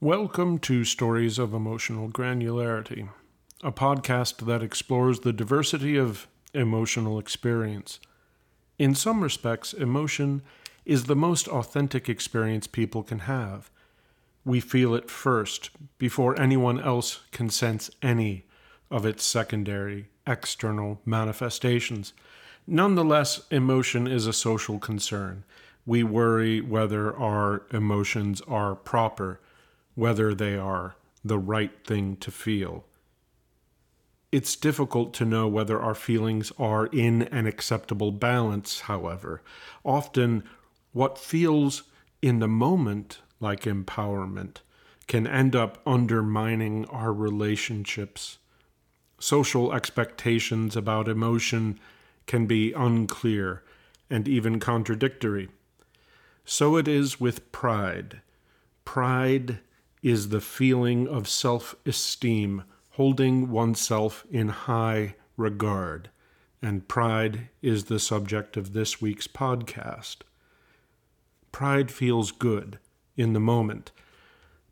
Welcome to Stories of Emotional Granularity, a podcast that explores the diversity of emotional experience. In some respects, emotion is the most authentic experience people can have. We feel it first before anyone else can sense any of its secondary, external manifestations. Nonetheless, emotion is a social concern. We worry whether our emotions are proper whether they are the right thing to feel. It's difficult to know whether our feelings are in an acceptable balance, however. Often, what feels in the moment like empowerment can end up undermining our relationships. Social expectations about emotion can be unclear and even contradictory. So it is with pride. Pride is the feeling of self esteem, holding oneself in high regard. And pride is the subject of this week's podcast. Pride feels good in the moment,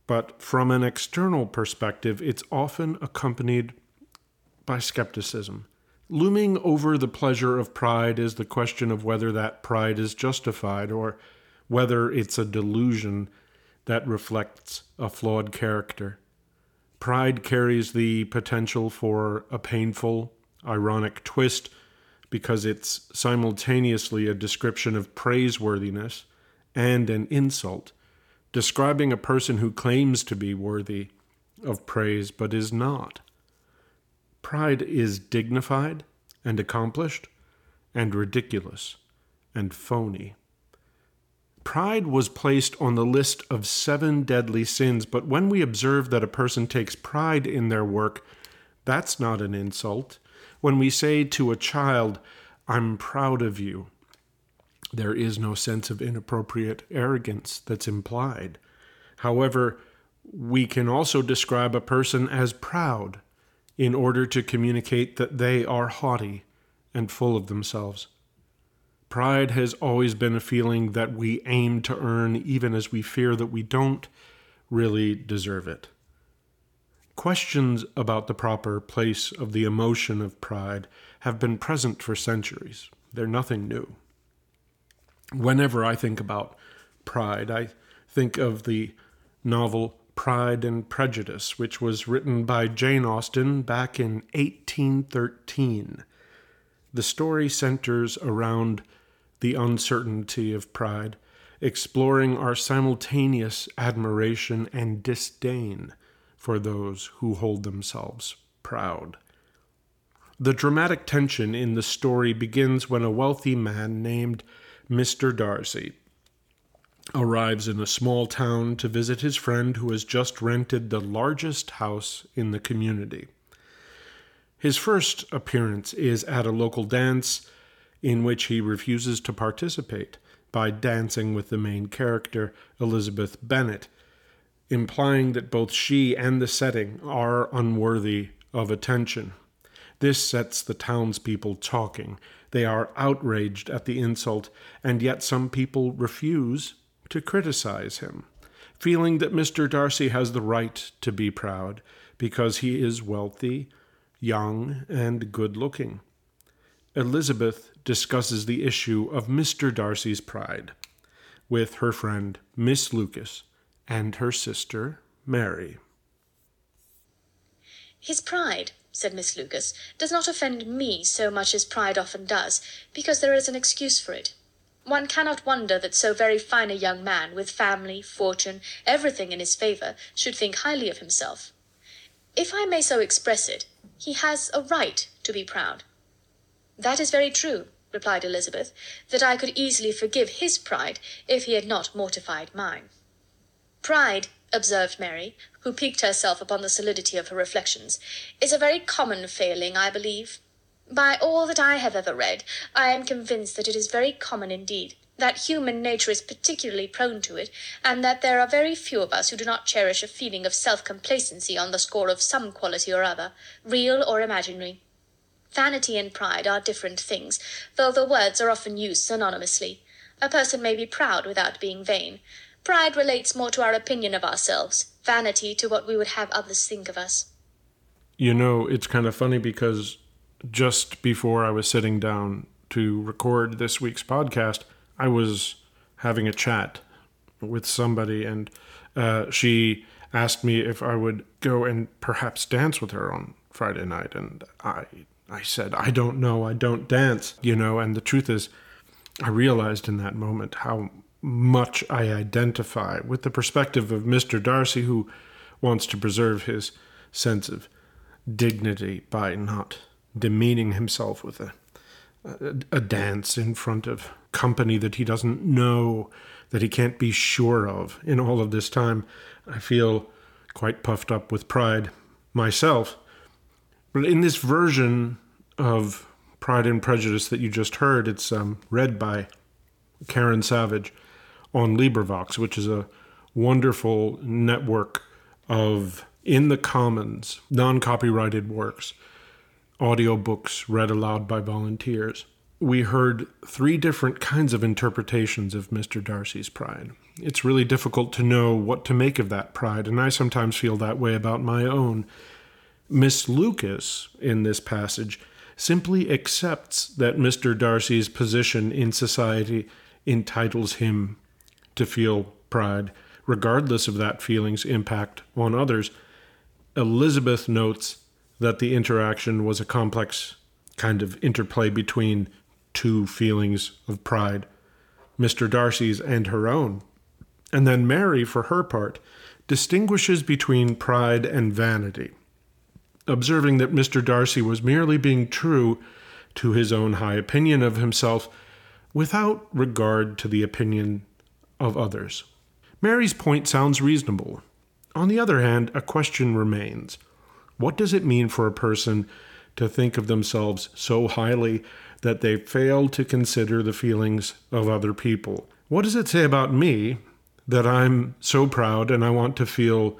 but from an external perspective, it's often accompanied by skepticism. Looming over the pleasure of pride is the question of whether that pride is justified or whether it's a delusion that reflects a flawed character. Pride carries the potential for a painful, ironic twist because it's simultaneously a description of praiseworthiness and an insult, describing a person who claims to be worthy of praise but is not. Pride is dignified and accomplished and ridiculous and phony. Pride was placed on the list of seven deadly sins, but when we observe that a person takes pride in their work, that's not an insult. When we say to a child, I'm proud of you, there is no sense of inappropriate arrogance that's implied. However, we can also describe a person as proud in order to communicate that they are haughty and full of themselves. Pride has always been a feeling that we aim to earn, even as we fear that we don't really deserve it. Questions about the proper place of the emotion of pride have been present for centuries. They're nothing new. Whenever I think about pride, I think of the novel Pride and Prejudice, which was written by Jane Austen back in 1813. The story centers around the uncertainty of pride, exploring our simultaneous admiration and disdain for those who hold themselves proud. The dramatic tension in the story begins when a wealthy man named Mr. Darcy arrives in a small town to visit his friend who has just rented the largest house in the community. His first appearance is at a local dance in which he refuses to participate by dancing with the main character, Elizabeth Bennet, implying that both she and the setting are unworthy of attention. This sets the townspeople talking. They are outraged at the insult, and yet some people refuse to criticize him, feeling that Mr. Darcy has the right to be proud because he is wealthy, young, and good looking. Elizabeth discusses the issue of Mr. Darcy's pride with her friend Miss Lucas and her sister Mary. His pride, said Miss Lucas, does not offend me so much as pride often does, because there is an excuse for it. One cannot wonder that so very fine a young man, with family, fortune, everything in his favour, should think highly of himself. If I may so express it, he has a right to be proud. "That is very true," replied Elizabeth, "that I could easily forgive his pride if he had not mortified mine." "Pride," observed Mary, who piqued herself upon the solidity of her reflections, "is a very common failing, I believe. By all that I have ever read, I am convinced that it is very common indeed, that human nature is particularly prone to it, and that there are very few of us who do not cherish a feeling of self complacency on the score of some quality or other, real or imaginary. Vanity and pride are different things, though the words are often used synonymously. A person may be proud without being vain, Pride relates more to our opinion of ourselves, vanity to what we would have others think of us. You know, it's kind of funny because just before I was sitting down to record this week's podcast, I was having a chat with somebody, and uh, she asked me if I would go and perhaps dance with her on Friday night, and I I said I don't know, I don't dance, you know, and the truth is, I realized in that moment how much I identify with the perspective of Mr. Darcy, who wants to preserve his sense of dignity by not demeaning himself with a, a, a dance in front of company that he doesn't know, that he can't be sure of. In all of this time, I feel quite puffed up with pride myself. But in this version of Pride and Prejudice that you just heard, it's um, read by Karen Savage on LibriVox, which is a wonderful network of in the commons, non copyrighted works, audiobooks read aloud by volunteers. We heard three different kinds of interpretations of Mr. Darcy's pride. It's really difficult to know what to make of that pride, and I sometimes feel that way about my own. Miss Lucas, in this passage, simply accepts that Mr. Darcy's position in society entitles him to feel pride, regardless of that feeling's impact on others. Elizabeth notes that the interaction was a complex kind of interplay between two feelings of pride, Mr. Darcy's and her own. And then Mary, for her part, distinguishes between pride and vanity, observing that Mr. Darcy was merely being true to his own high opinion of himself without regard to the opinion of others. Mary's point sounds reasonable. On the other hand, a question remains what does it mean for a person to think of themselves so highly that they fail to consider the feelings of other people? What does it say about me that I'm so proud and I want to feel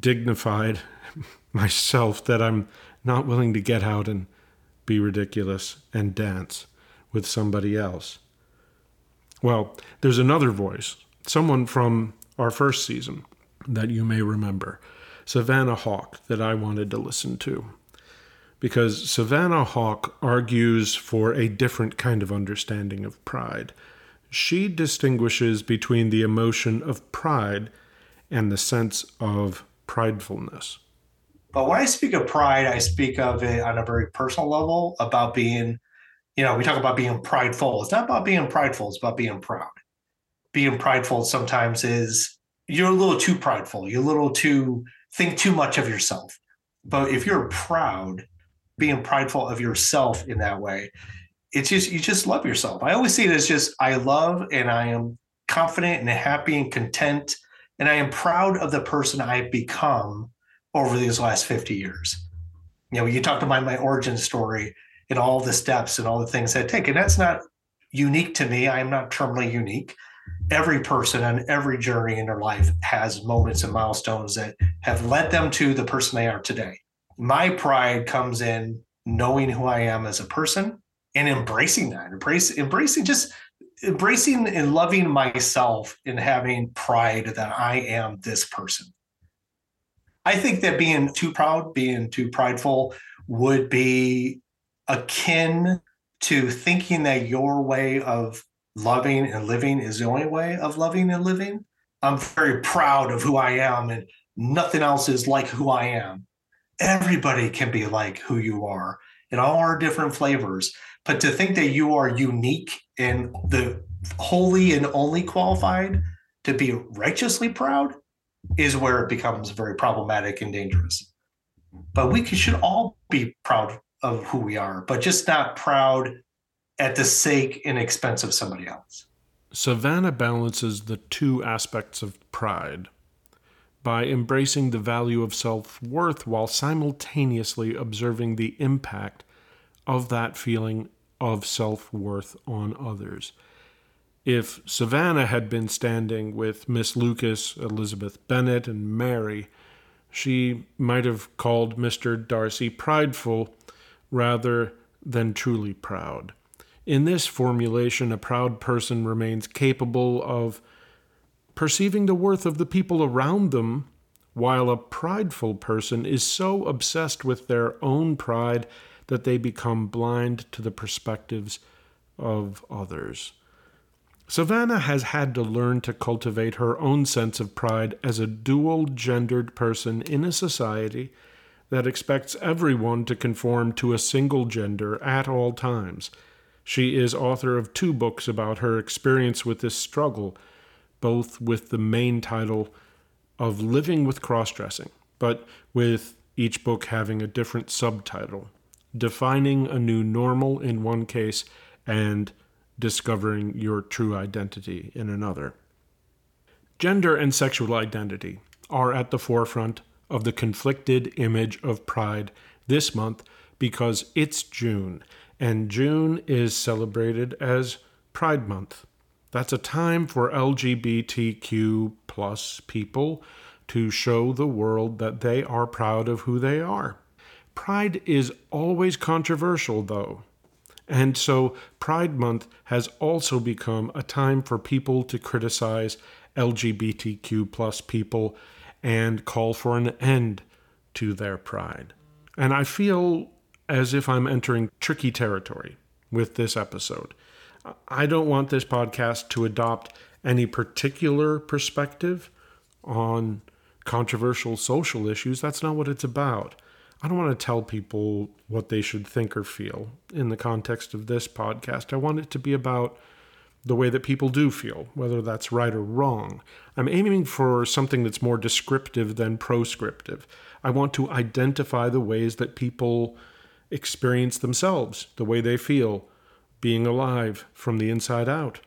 dignified myself that I'm not willing to get out and be ridiculous and dance with somebody else? Well, there's another voice, someone from our first season that you may remember. Savannah Hauk, that I wanted to listen to. Because Savannah Hauk argues for a different kind of understanding of pride. She distinguishes between the emotion of pride and the sense of pridefulness. But when I speak of pride, I speak of it on a very personal level about being, you know, we talk about being prideful. It's not about being prideful, it's about being proud. Being prideful sometimes is you're a little too prideful, you're a little too think too much of yourself. But if you're proud, being prideful of yourself in that way, it's just you just love yourself. I always see it as just I love and I am confident and happy and content and I am proud of the person I've become over these last 50 years. You know, you talked about my origin story and all the steps and all the things I take, and that's not unique to me. I am not terminally unique every person on every journey in their life has moments and milestones that have led them to the person they are today. My pride comes in knowing who I am as a person and embracing that, embrace, embracing just embracing and loving myself and having pride that I am this person. I think that being too proud, being too prideful would be akin to thinking that your way of loving and living is the only way of loving and living. I'm very proud of who I am, and nothing else is like who I am. Everybody can be like who you are in all our different flavors. But to think that you are unique and the holy and only qualified to be righteously proud is where it becomes very problematic and dangerous. But we should all be proud of who we are, but just not proud at the sake and expense of somebody else. Savannah balances the two aspects of pride by embracing the value of self worth while simultaneously observing the impact of that feeling of self worth on others. If Savannah had been standing with Miss Lucas, Elizabeth Bennet, and Mary, she might have called Mr. Darcy prideful rather than truly proud. In this formulation, a proud person remains capable of perceiving the worth of the people around them, while a prideful person is so obsessed with their own pride that they become blind to the perspectives of others. Savannah has had to learn to cultivate her own sense of pride as a dual gendered person in a society that expects everyone to conform to a single gender at all times. She is author of two books about her experience with this struggle, both with the main title of Living with Cross Dressing, but with each book having a different subtitle Defining a New Normal in one case and Discovering Your True Identity in another. Gender and sexual identity are at the forefront of the conflicted image of pride this month because it's June, and June is celebrated as Pride Month. That's a time for LGBTQ plus people to show the world that they are proud of who they are. Pride is always controversial, though. And so Pride Month has also become a time for people to criticize LGBTQ plus people and call for an end to their pride. And I feel as if I'm entering tricky territory with this episode. I don't want this podcast to adopt any particular perspective on controversial social issues. That's not what it's about. I don't want to tell people what they should think or feel in the context of this podcast. I want it to be about the way that people do feel, whether that's right or wrong. I'm aiming for something that's more descriptive than proscriptive. I want to identify the ways that people experience themselves, the way they feel, being alive from the inside out.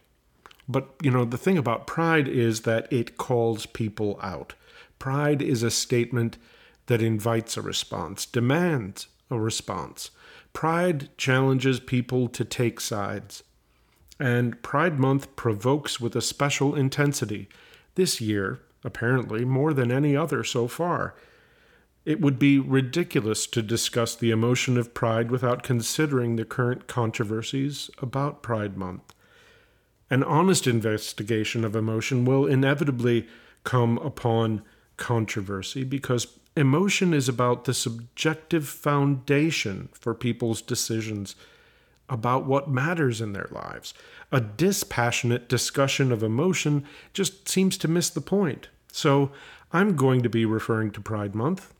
But, you know, the thing about pride is that it calls people out. Pride is a statement that invites a response, demands a response. Pride challenges people to take sides. And Pride Month provokes with a special intensity. This year, apparently, more than any other so far. It would be ridiculous to discuss the emotion of pride without considering the current controversies about Pride Month. An honest investigation of emotion will inevitably come upon controversy because emotion is about the subjective foundation for people's decisions about what matters in their lives. A dispassionate discussion of emotion just seems to miss the point. So I'm going to be referring to Pride Month,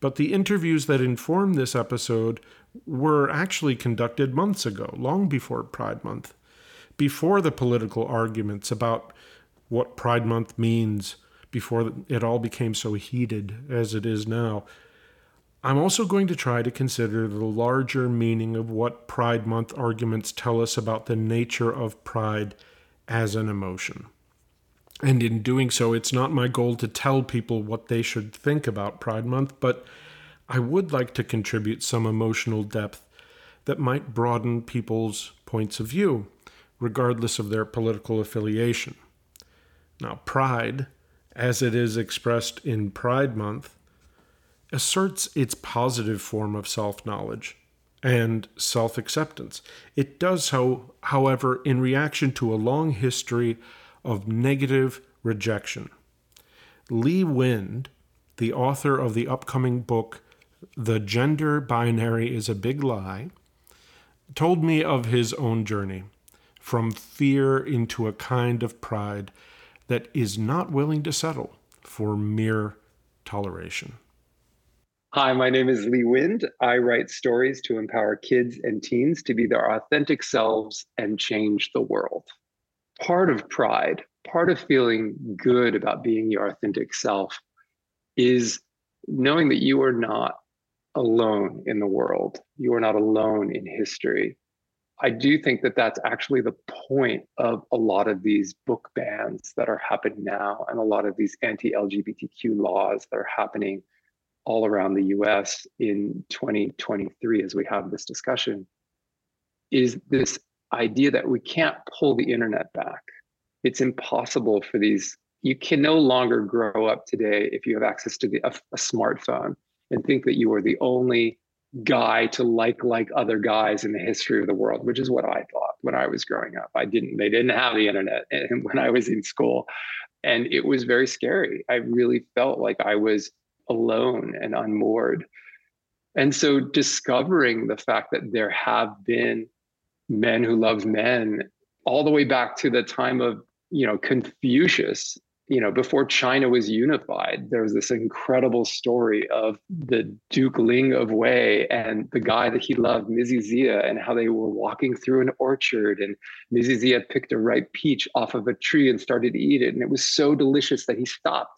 but the interviews that inform this episode were actually conducted months ago, long before Pride Month, before the political arguments about what Pride Month means, before it all became so heated as it is now. I'm also going to try to consider the larger meaning of what Pride Month arguments tell us about the nature of pride as an emotion. And in doing so, it's not my goal to tell people what they should think about Pride Month, but I would like to contribute some emotional depth that might broaden people's points of view, regardless of their political affiliation. Now, pride, as it is expressed in Pride Month, asserts its positive form of self knowledge and self acceptance. It does so, however, in reaction to a long history of negative rejection. Lee Wind, the author of the upcoming book, The Gender Binary is a Big Lie, told me of his own journey from fear into a kind of pride that is not willing to settle for mere toleration. Hi, my name is Lee Wind. I write stories to empower kids and teens to be their authentic selves and change the world. Part of pride, part of feeling good about being your authentic self is knowing that you are not alone in the world. You are not alone in history. I do think that that's actually the point of a lot of these book bans that are happening now and a lot of these anti LGBTQ laws that are happening all around the US in 2023 as we have this discussion is this idea that we can't pull the internet back. It's impossible for these. You can no longer grow up today if you have access to the, a, a smartphone and think that you are the only guy to like like other guys in the history of the world, which is what I thought when I was growing up. I didn't. They didn't have the internet when I was in school. And it was very scary. I really felt like I was alone and unmoored. And so discovering the fact that there have been men who love men all the way back to the time of, you know, Confucius you know, before China was unified, there was this incredible story of the Duke Ling of Wei and the guy that he loved, Mi Zixia, and how they were walking through an orchard and Mi Zixia picked a ripe peach off of a tree and started to eat it. And it was so delicious that he stopped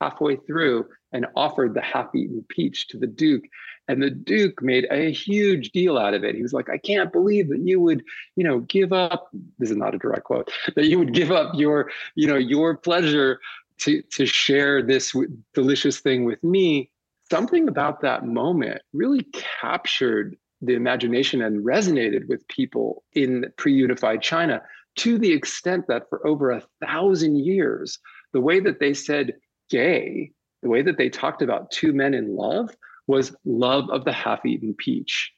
halfway through and offered the half-eaten peach to the Duke. And the Duke made a huge deal out of it. He was like, I can't believe that you would, you know, give up. This is not a direct quote, that you would give up your, you know, your pleasure to, to share this delicious thing with me. Something about that moment really captured the imagination and resonated with people in pre-unified China to the extent that for over a thousand years, the way that they said gay, the way that they talked about two men in love was love of the half-eaten peach.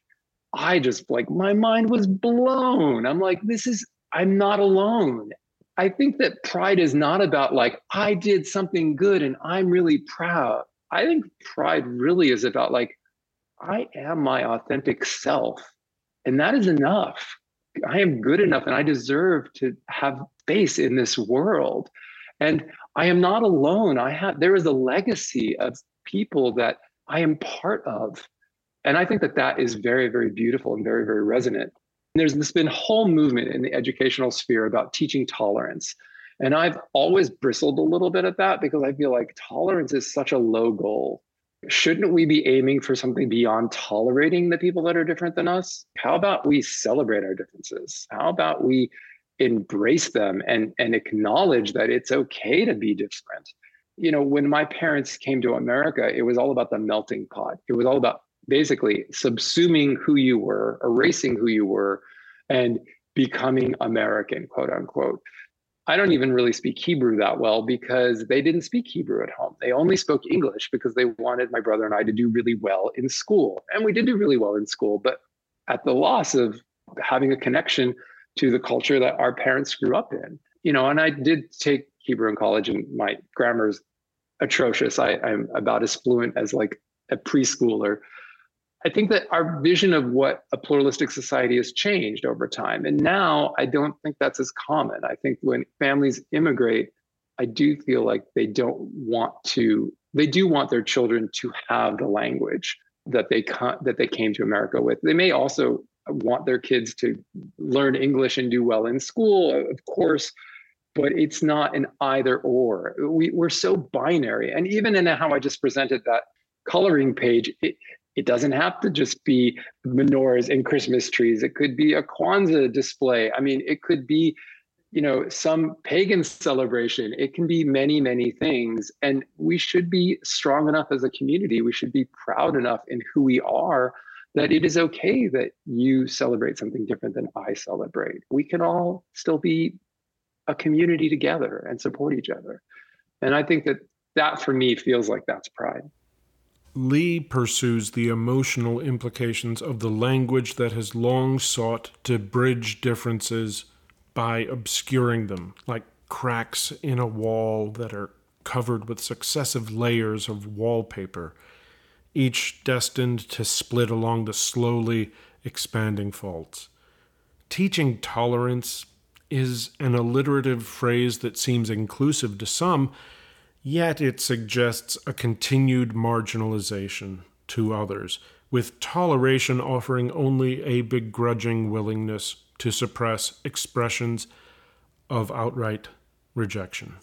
I just like my mind was blown. I'm like, this is I'm not alone. I think that pride is not about like I did something good and I'm really proud. I think pride really is about like I am my authentic self and that is enough. I am good enough and I deserve to have space in this world. And I am not alone. I have there is a legacy of people that I am part of. And I think that that is very, very beautiful and very, very resonant. And there's this been whole movement in the educational sphere about teaching tolerance. And I've always bristled a little bit at that because I feel like tolerance is such a low goal. Shouldn't we be aiming for something beyond tolerating the people that are different than us? How about we celebrate our differences? How about we embrace them and, and acknowledge that it's okay to be different? you know, when my parents came to America, it was all about the melting pot. It was all about basically subsuming who you were, erasing who you were, and becoming American, quote unquote. I don't even really speak Hebrew that well because they didn't speak Hebrew at home. They only spoke English because they wanted my brother and I to do really well in school. And we did do really well in school, but at the loss of having a connection to the culture that our parents grew up in. You know, and I did take Hebrew in college, and my grammar is atrocious. I, I'm about as fluent as like a preschooler. I think that our vision of what a pluralistic society has changed over time. And now I don't think that's as common. I think when families immigrate, I do feel like they don't want to, they do want their children to have the language that they that they came to America with. They may also want their kids to learn English and do well in school, of course, but it's not an either or. We, we're so binary. And even in how I just presented that coloring page, it, it doesn't have to just be menorahs and Christmas trees. It could be a Kwanzaa display. I mean, it could be, you know, some pagan celebration. It can be many, many things. And we should be strong enough as a community. We should be proud enough in who we are that it is okay that you celebrate something different than I celebrate. We can all still be a community together and support each other. And I think that that for me feels like that's pride. Lee pursues the emotional implications of the language that has long sought to bridge differences by obscuring them, like cracks in a wall that are covered with successive layers of wallpaper, each destined to split along the slowly expanding faults. Teaching tolerance is an alliterative phrase that seems inclusive to some, yet it suggests a continued marginalization to others, with toleration offering only a begrudging willingness to suppress expressions of outright rejection.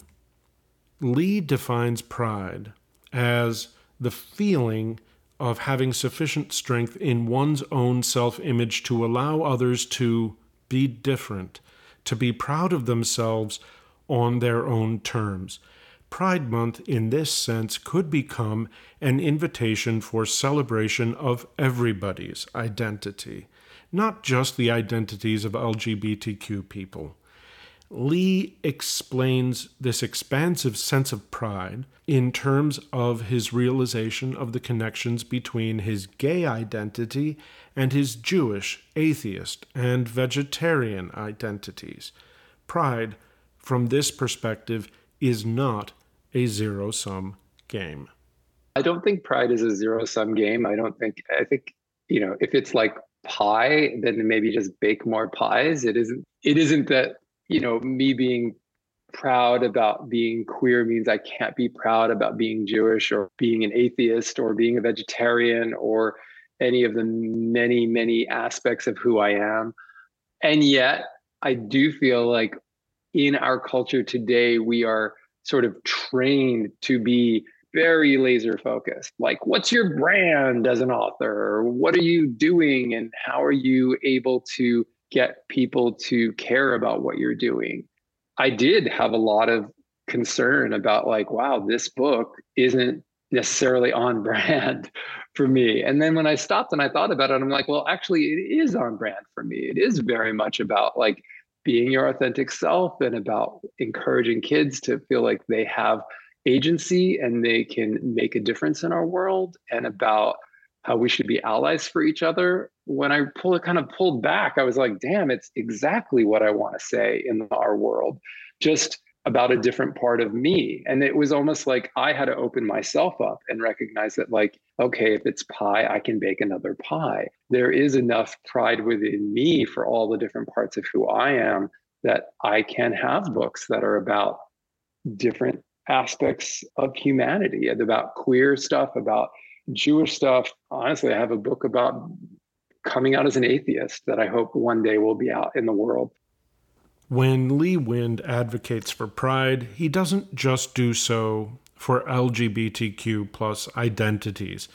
Lee defines pride as the feeling of having sufficient strength in one's own self image to allow others to be different to be proud of themselves on their own terms. Pride Month, in this sense, could become an invitation for celebration of everybody's identity, not just the identities of LGBTQ people. Lee explains this expansive sense of pride in terms of his realization of the connections between his gay identity and his Jewish, atheist, and vegetarian identities. Pride, from this perspective, is not a zero sum game. I don't think pride is a zero sum game. I don't think, I think, you know, if it's like pie, then maybe just bake more pies. It isn't, it isn't that, you know, me being proud about being queer means I can't be proud about being Jewish or being an atheist or being a vegetarian or any of the many, many aspects of who I am. And yet, I do feel like in our culture today, we are sort of trained to be very laser focused. Like, what's your brand as an author? What are you doing? And how are you able to get people to care about what you're doing? I did have a lot of concern about, like, wow, this book isn't necessarily on brand for me. And then when I stopped and I thought about it, I'm like, well, actually, it is on brand for me. It is very much about like being your authentic self and about encouraging kids to feel like they have agency and they can make a difference in our world and about how we should be allies for each other. When I pull it kind of pulled back, I was like, damn, it's exactly what I want to say in our world, just about a different part of me. And it was almost like I had to open myself up and recognize that, like, okay, if it's pie, I can bake another pie. There is enough pride within me for all the different parts of who I am that I can have books that are about different aspects of humanity about queer stuff, about Jewish stuff. Honestly, I have a book about coming out as an atheist that I hope one day will be out in the world. When Lee Wind advocates for pride, he doesn't just do so for LGBTQ plus identities.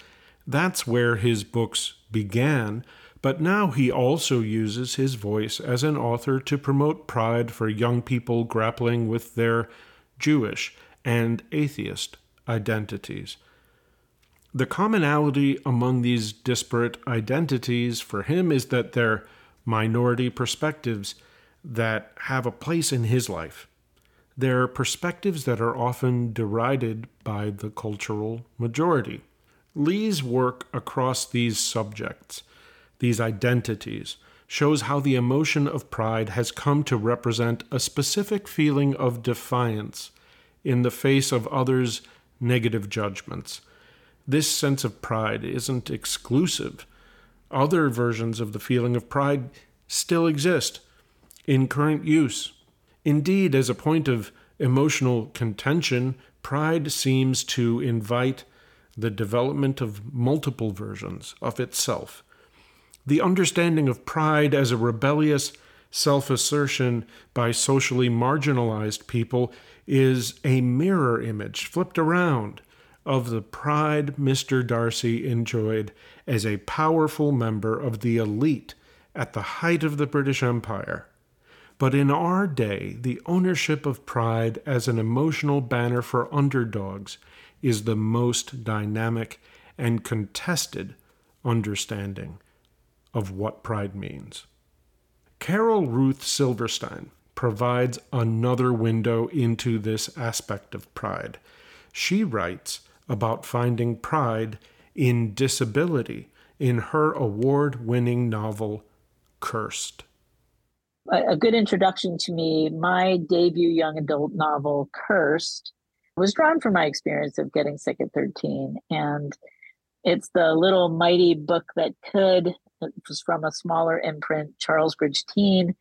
That's where his books began, but now he also uses his voice as an author to promote pride for young people grappling with their Jewish and atheist identities. The commonality among these disparate identities for him is that they're minority perspectives that have a place in his life. They're perspectives that are often derided by the cultural majority. Lee's work across these subjects, these identities, shows how the emotion of pride has come to represent a specific feeling of defiance in the face of others' negative judgments. This sense of pride isn't exclusive. Other versions of the feeling of pride still exist in current use. Indeed, as a point of emotional contention, pride seems to invite the development of multiple versions of itself. The understanding of pride as a rebellious self assertion by socially marginalized people is a mirror image flipped around of the pride Mr. Darcy enjoyed as a powerful member of the elite at the height of the British Empire. But in our day, the ownership of pride as an emotional banner for underdogs is the most dynamic and contested understanding of what pride means. Karol Ruth Silverstein provides another window into this aspect of pride. She writes about finding pride in disability in her award winning novel, Cursed. A good introduction to me, my debut young adult novel, Cursed, was drawn from my experience of getting sick at 13. And it's the little mighty book that could. It was from a smaller imprint, Charlesbridge Teen,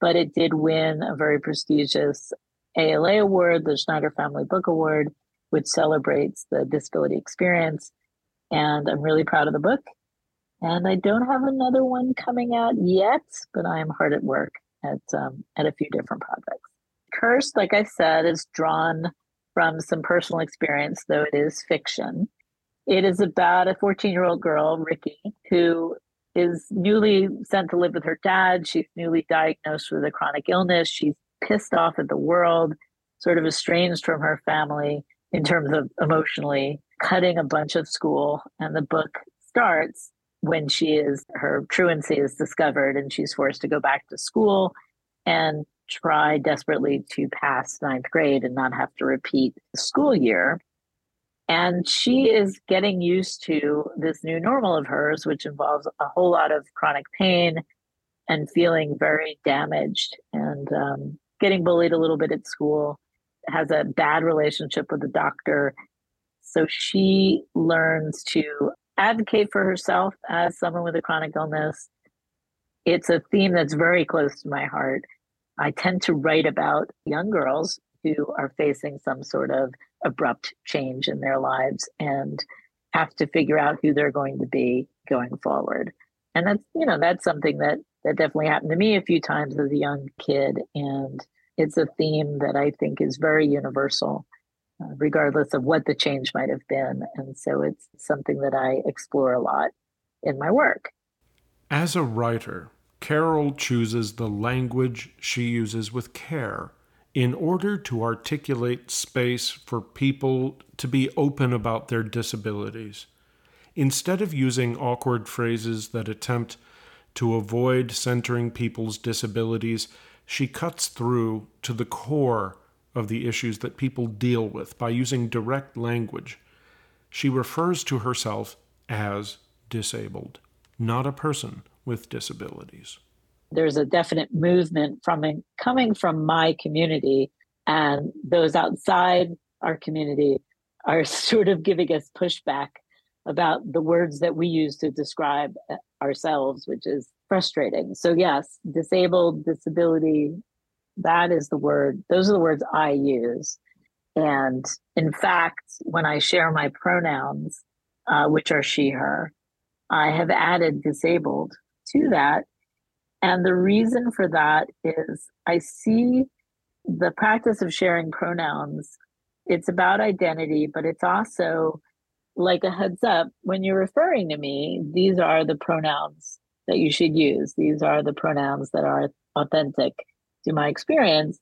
but it did win a very prestigious ALA award, the Schneider Family Book Award, which celebrates the disability experience. And I'm really proud of the book. And I don't have another one coming out yet, but I am hard at work at um, at a few different projects. Cursed, like I said, is drawn from some personal experience, though it is fiction. It is about a 14 year old girl, Ricky, who is newly sent to live with her dad. She's newly diagnosed with a chronic illness. She's pissed off at the world, sort of estranged from her family in terms of emotionally cutting a bunch of school. And the book starts when she is her truancy is discovered and she's forced to go back to school and try desperately to pass ninth grade and not have to repeat the school year. And she is getting used to this new normal of hers, which involves a whole lot of chronic pain and feeling very damaged and um, getting bullied a little bit at school. Has a bad relationship with the doctor. So she learns to advocate for herself as someone with a chronic illness. It's a theme that's very close to my heart. I tend to write about young girls who are facing some sort of abrupt change in their lives and have to figure out who they're going to be going forward. And that's, you know, that's something that that definitely happened to me a few times as a young kid and it's a theme that I think is very universal uh, regardless of what the change might have been. And so it's something that I explore a lot in my work. As a writer, Karol chooses the language she uses with care in order to articulate space for people to be open about their disabilities. Instead of using awkward phrases that attempt to avoid centering people's disabilities, she cuts through to the core of the issues that people deal with by using direct language. She refers to herself as disabled, not a person with disabilities. There's a definite movement from coming from my community, and those outside our community are sort of giving us pushback about the words that we use to describe uh, ourselves, which is frustrating. So, yes, disabled, disability, that is the word, those are the words I use. And in fact, when I share my pronouns, uh, which are she, her, I have added disabled to that. And the reason for that is I see the practice of sharing pronouns, it's about identity, but it's also like a heads up when you're referring to me, these are the pronouns that you should use. These are the pronouns that are authentic to my experience,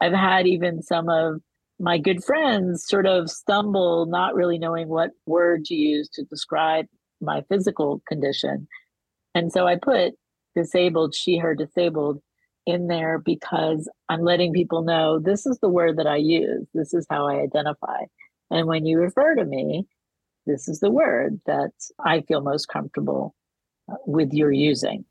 I've had even some of my good friends sort of stumble, not really knowing what word to use to describe my physical condition. And so I put disabled, she, her disabled in there because I'm letting people know this is the word that I use. This is how I identify. And when you refer to me, this is the word that I feel most comfortable with your using.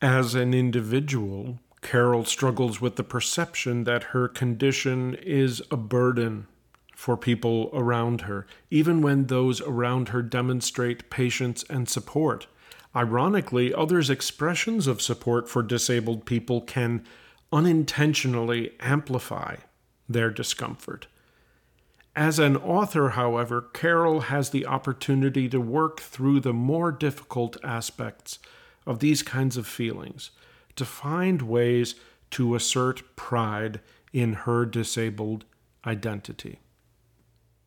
As an individual, Karol struggles with the perception that her condition is a burden for people around her, even when those around her demonstrate patience and support. Ironically, others' expressions of support for disabled people can unintentionally amplify their discomfort. As an author, however, Karol has the opportunity to work through the more difficult aspects of these kinds of feelings to find ways to assert pride in her disabled identity.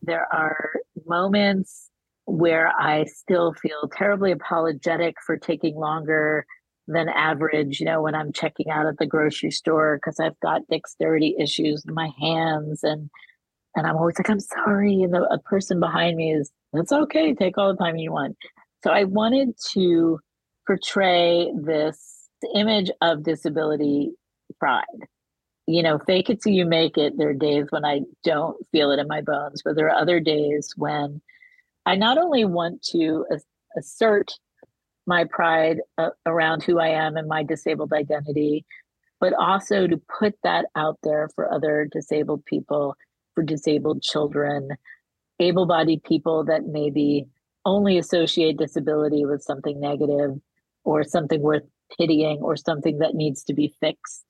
There are moments where I still feel terribly apologetic for taking longer than average, you know, when I'm checking out at the grocery store because I've got dexterity issues with my hands and and I'm always like, I'm sorry. And the a person behind me is, that's okay, take all the time you want. So I wanted to portray this image of disability pride. You know, fake it till you make it. There are days when I don't feel it in my bones, but there are other days when I not only want to assert my pride uh, around who I am and my disabled identity, but also to put that out there for other disabled people, for disabled children, able bodied people that maybe only associate disability with something negative or something worth pitying or something that needs to be fixed.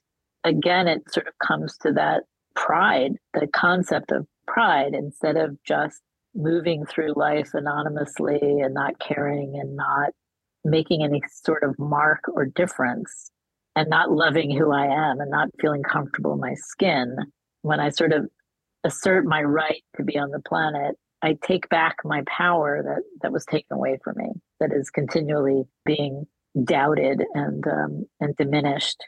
Again, it sort of comes to that pride, the concept of pride, instead of just moving through life anonymously and not caring and not making any sort of mark or difference and not loving who I am and not feeling comfortable in my skin. When I sort of assert my right to be on the planet, I take back my power that, that was taken away from me, that is continually being doubted and um, and diminished.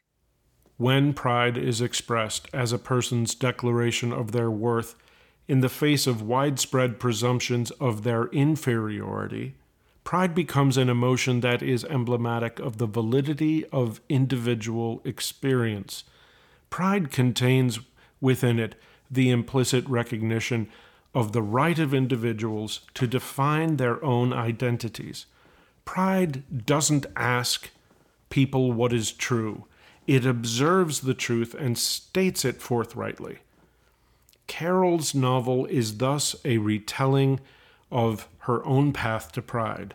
When pride is expressed as a person's declaration of their worth in the face of widespread presumptions of their inferiority, pride becomes an emotion that is emblematic of the validity of individual experience. Pride contains within it the implicit recognition of the right of individuals to define their own identities Pride doesn't ask people what is true, it observes the truth and states it forthrightly. Karol's novel is thus a retelling of her own path to pride,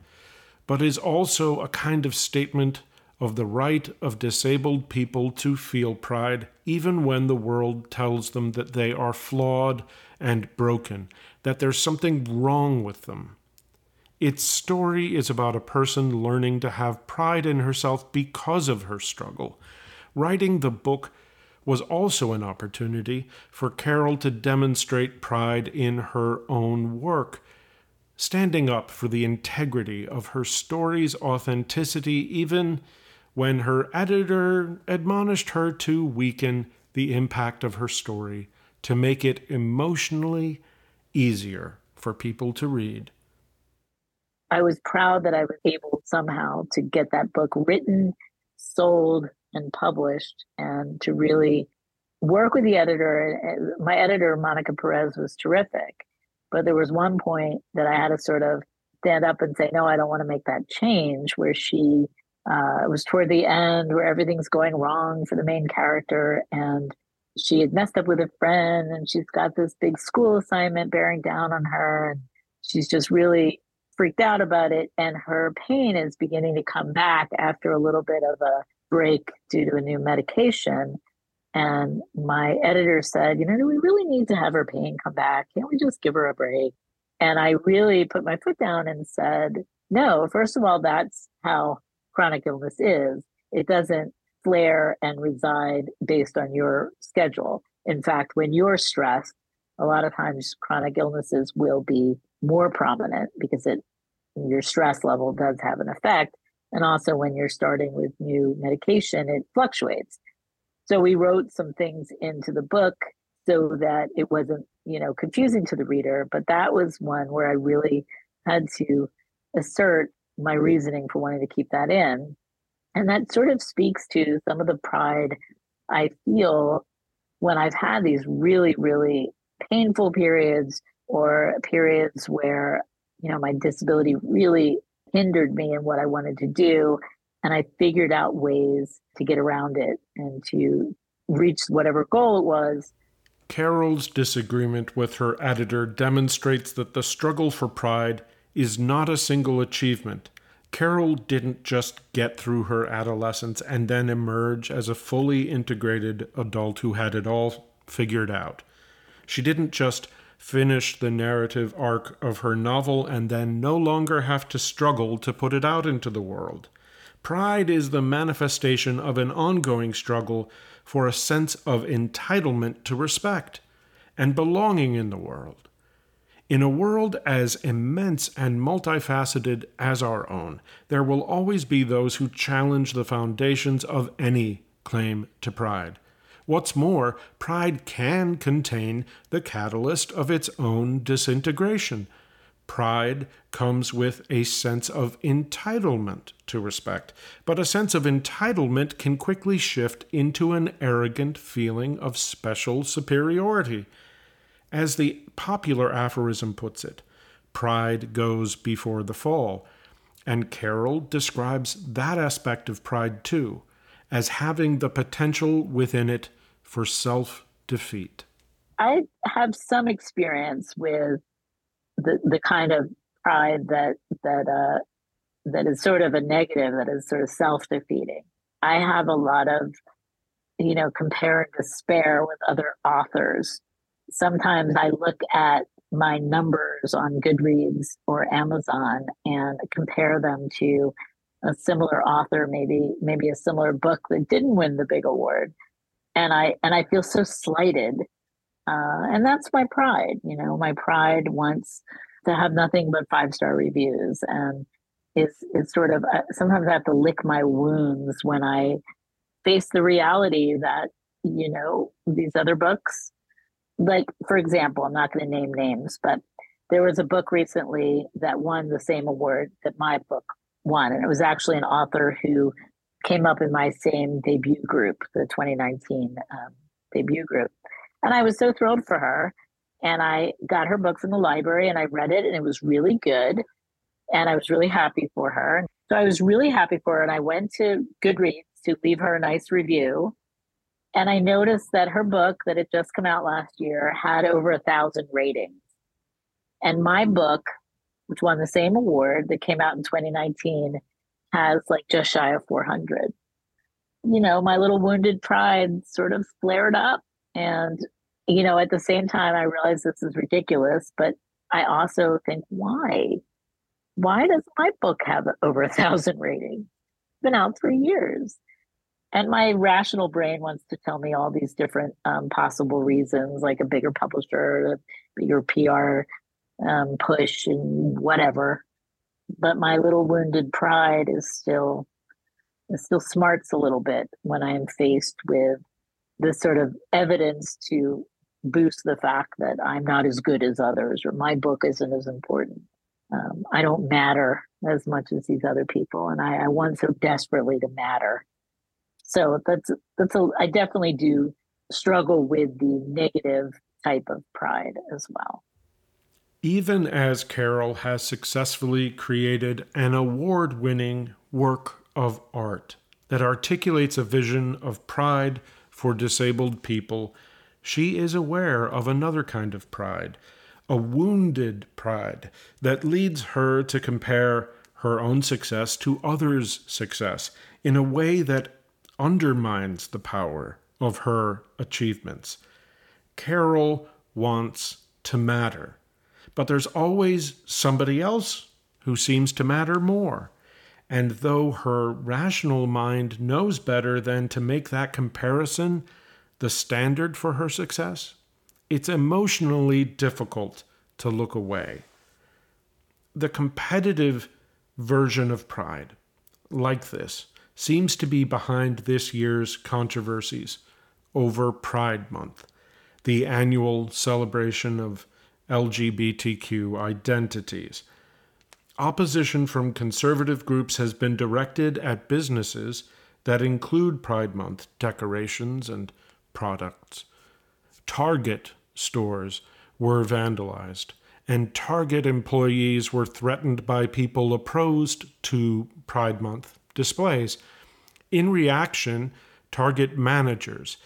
but is also a kind of statement of the right of disabled people to feel pride, even when the world tells them that they are flawed and broken, that there's something wrong with them. Its story is about a person learning to have pride in herself because of her struggle. Writing the book was also an opportunity for Karol to demonstrate pride in her own work standing up for the integrity of her story's authenticity, even when her editor admonished her to weaken the impact of her story to make it emotionally easier for people to read. I was proud that I was able somehow to get that book written, sold, and published, and to really work with the editor. My editor, Monica Perez, was terrific. But there was one point that I had to sort of stand up and say, no, I don't want to make that change, where she uh, it was toward the end where everything's going wrong for the main character. And she had messed up with a friend and she's got this big school assignment bearing down on her. And she's just really freaked out about it. And her pain is beginning to come back after a little bit of a break due to a new medication. And my editor said, you know, do we really need to have her pain come back? Can't we just give her a break? And I really put my foot down and said, no, first of all, that's how chronic illness is. It doesn't flare and reside based on your schedule. In fact, when you're stressed, a lot of times chronic illnesses will be more prominent because it your stress level does have an effect. And also when you're starting with new medication, it fluctuates. So we wrote some things into the book so that it wasn't, you know, confusing to the reader. But that was one where I really had to assert my reasoning for wanting to keep that in. And that sort of speaks to some of the pride I feel when I've had these really, really painful periods or periods where, you know, my disability really hindered me in what I wanted to do and I figured out ways to get around it and to reach whatever goal it was. Karol's disagreement with her editor demonstrates that the struggle for pride is not a single achievement. Karol didn't just get through her adolescence and then emerge as a fully integrated adult who had it all figured out. She didn't just finish the narrative arc of her novel and then no longer have to struggle to put it out into the world. Pride is the manifestation of an ongoing struggle for a sense of entitlement to respect and belonging in the world. In a world as immense and multifaceted as our own, there will always be those who challenge the foundations of any claim to pride. What's more, pride can contain the catalyst of its own disintegration, Pride comes with a sense of entitlement to respect, but a sense of entitlement can quickly shift into an arrogant feeling of special superiority. As the popular aphorism puts it, pride goes before the fall. And Karol describes that aspect of pride too, as having the potential within it for self defeat. I have some experience with the the kind of pride that that uh, that is sort of a negative, that is sort of self defeating. I have a lot of, you know, compare and despair with other authors. Sometimes I look at my numbers on Goodreads or Amazon and compare them to a similar author, maybe maybe a similar book that didn't win the big award, and I and I feel so slighted uh, and that's my pride. You know, my pride wants to have nothing but five star reviews. And it's, it's sort of, uh, sometimes I have to lick my wounds when I face the reality that, you know, these other books, like, for example, I'm not going to name names, but there was a book recently that won the same award that my book won. And it was actually an author who came up in my same debut group, the 2019 um, debut group. And I was so thrilled for her. And I got her book from the library and I read it and it was really good. And I was really happy for her. So I was really happy for her. And I went to Goodreads to leave her a nice review. And I noticed that her book that had just come out last year had over a thousand ratings. And my book, which won the same award that came out in 2019, has like just shy of 400. You know, my little wounded pride sort of flared up. And, you know, at the same time, I realized this is ridiculous, but I also think, why? Why does my book have over a thousand ratings? It's been out for years. And my rational brain wants to tell me all these different um, possible reasons, like a bigger publisher, a bigger PR um, push, and whatever. But my little wounded pride is still it still smarts a little bit when I am faced with this sort of evidence to boost the fact that I'm not as good as others or my book isn't as important. Um, I don't matter as much as these other people, and I, I want so desperately to matter so that's that's a I definitely do struggle with the negative type of pride as well. Even as Karol has successfully created an award winning work of art that articulates a vision of pride for disabled people, she is aware of another kind of pride, a wounded pride that leads her to compare her own success to others' success in a way that undermines the power of her achievements. Karol wants to matter, but there's always somebody else who seems to matter more. And though her rational mind knows better than to make that comparison the standard for her success, it's emotionally difficult to look away. The competitive version of pride, like this, seems to be behind this year's controversies over Pride Month, the annual celebration of LGBTQ identities. Opposition from conservative groups has been directed at businesses that include Pride Month decorations and products. Target stores were vandalized, and Target employees were threatened by people opposed to Pride Month displays. In reaction, Target managers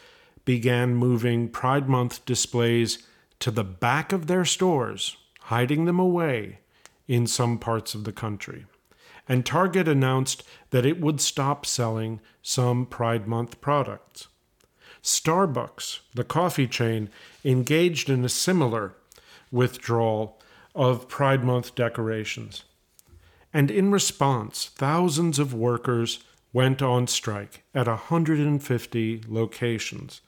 began moving Pride Month displays to the back of their stores, hiding them away in some parts of the country. And Target announced that it would stop selling some Pride Month products. Starbucks, the coffee chain, engaged in a similar withdrawal of Pride Month decorations. And in response, thousands of workers went on strike at 150 locations.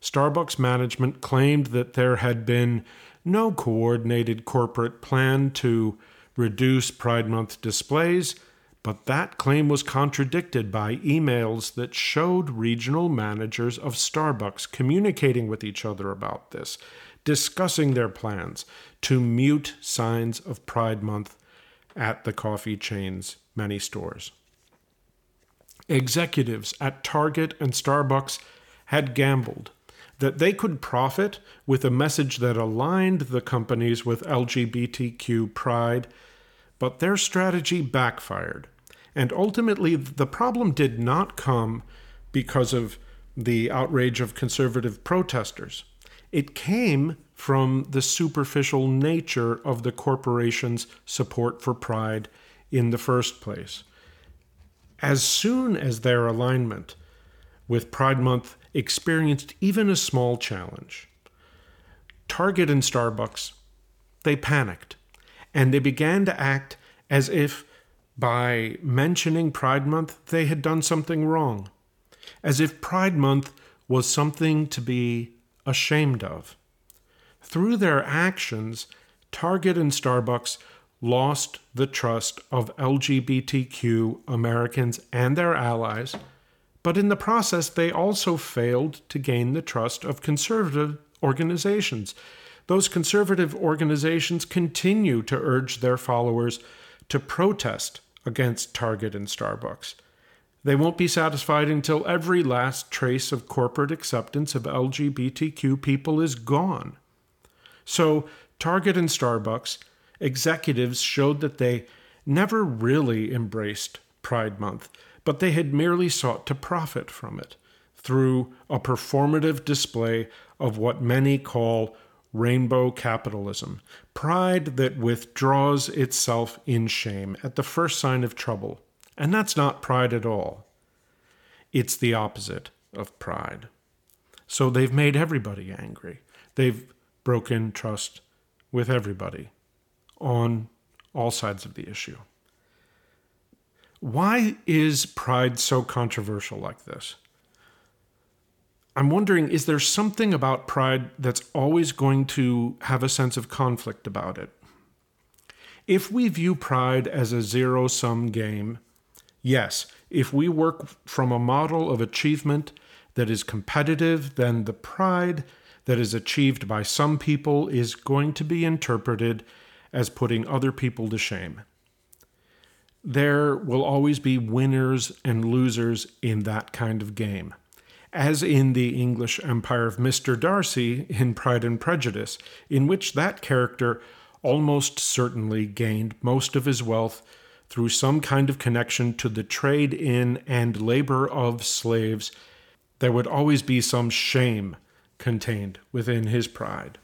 Starbucks management claimed that there had been no coordinated corporate plan to reduce Pride Month displays, but that claim was contradicted by emails that showed regional managers of Starbucks communicating with each other about this, discussing their plans to mute signs of Pride Month at the coffee chain's many stores. Executives at Target and Starbucks had gambled that they could profit with a message that aligned the companies with LGBTQ pride, but their strategy backfired. And ultimately, the problem did not come because of the outrage of conservative protesters. It came from the superficial nature of the corporation's support for Pride in the first place. As soon as their alignment with Pride Month experienced even a small challenge, Target and Starbucks, they panicked and they began to act as if by mentioning Pride Month they had done something wrong, as if Pride Month was something to be ashamed of. Through their actions, Target and Starbucks lost the trust of LGBTQ Americans and their allies, but in the process, they also failed to gain the trust of conservative organizations. Those conservative organizations continue to urge their followers to protest against Target and Starbucks. They won't be satisfied until every last trace of corporate acceptance of LGBTQ people is gone. So, Target and Starbucks executives showed that they never really embraced Pride Month, but they had merely sought to profit from it through a performative display of what many call rainbow capitalism, pride that withdraws itself in shame at the first sign of trouble. And that's not pride at all. It's the opposite of pride. So they've made everybody angry. They've broken trust with everybody on all sides of the issue. Why is pride so controversial like this? I'm wondering is there something about pride that's always going to have a sense of conflict about it? If we view pride as a zero sum game, yes, if we work from a model of achievement that is competitive, then the pride that is achieved by some people is going to be interpreted as putting other people to shame. There will always be winners and losers in that kind of game as in the English empire of Mr. Darcy in Pride and Prejudice, in which that character almost certainly gained most of his wealth through some kind of connection to the trade in and labor of slaves, there would always be some shame contained within his pride.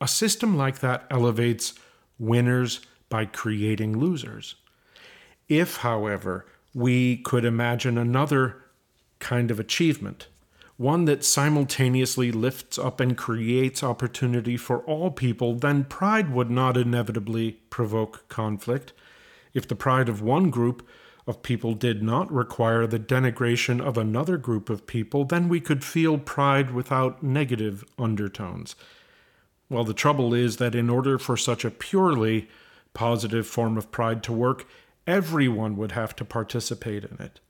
A system like that elevates winners by creating losers. If, however, we could imagine another kind of achievement, one that simultaneously lifts up and creates opportunity for all people, then pride would not inevitably provoke conflict. If the pride of one group of people did not require the denigration of another group of people, then we could feel pride without negative undertones. Well, the trouble is that in order for such a purely positive form of pride to work, everyone would have to participate in it.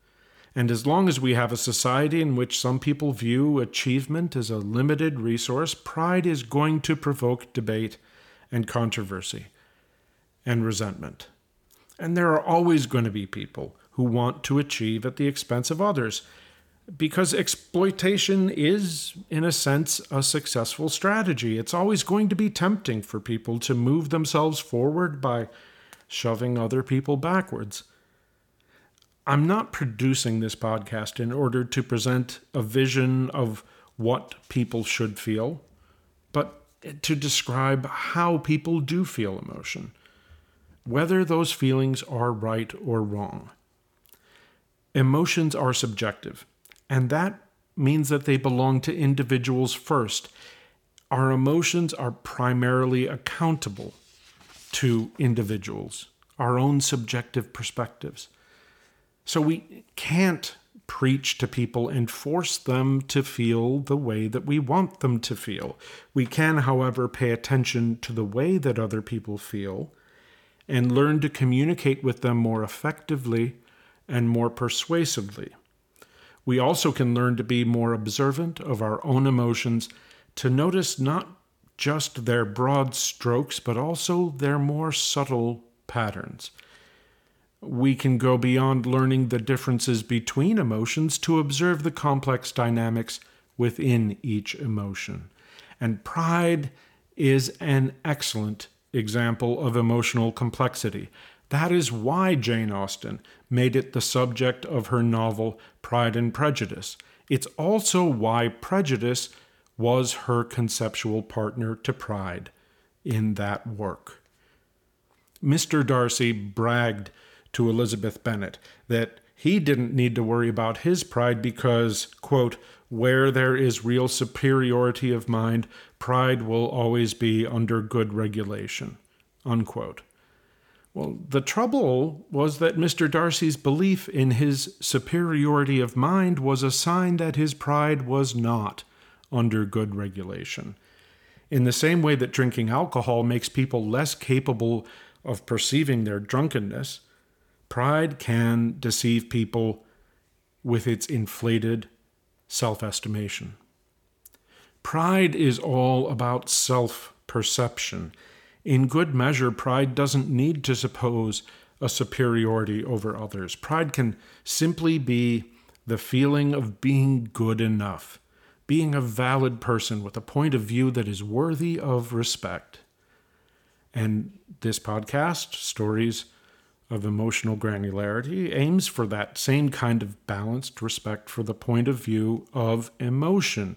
And as long as we have a society in which some people view achievement as a limited resource, pride is going to provoke debate and controversy and resentment. And there are always going to be people who want to achieve at the expense of others because exploitation is, in a sense, a successful strategy. It's always going to be tempting for people to move themselves forward by shoving other people backwards. I'm not producing this podcast in order to present a vision of what people should feel, but to describe how people do feel emotion, whether those feelings are right or wrong. Emotions are subjective, and that means that they belong to individuals first. Our emotions are primarily accountable to individuals, our own subjective perspectives. So we can't preach to people and force them to feel the way that we want them to feel. We can, however, pay attention to the way that other people feel and learn to communicate with them more effectively and more persuasively. We also can learn to be more observant of our own emotions, to notice not just their broad strokes, but also their more subtle patterns we can go beyond learning the differences between emotions to observe the complex dynamics within each emotion. And pride is an excellent example of emotional complexity. That is why Jane Austen made it the subject of her novel Pride and Prejudice. It's also why prejudice was her conceptual partner to pride in that work. Mr. Darcy bragged to Elizabeth Bennet that he didn't need to worry about his pride because, quote, where there is real superiority of mind, pride will always be under good regulation, unquote. Well, the trouble was that Mr. Darcy's belief in his superiority of mind was a sign that his pride was not under good regulation. In the same way that drinking alcohol makes people less capable of perceiving their drunkenness, Pride can deceive people with its inflated self estimation. Pride is all about self perception. In good measure, pride doesn't need to suppose a superiority over others. Pride can simply be the feeling of being good enough, being a valid person with a point of view that is worthy of respect. And this podcast, Stories of emotional granularity aims for that same kind of balanced respect for the point of view of emotion.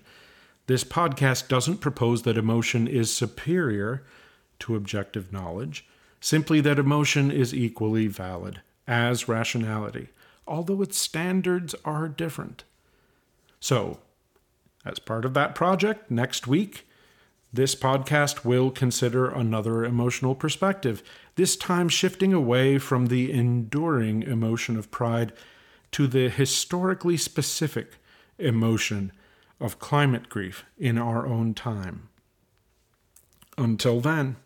This podcast doesn't propose that emotion is superior to objective knowledge, simply that emotion is equally valid as rationality, although its standards are different. So, as part of that project, next week, this podcast will consider another emotional perspective, this time shifting away from the enduring emotion of pride to the historically specific emotion of climate grief in our own time. Until then,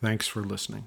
thanks for listening.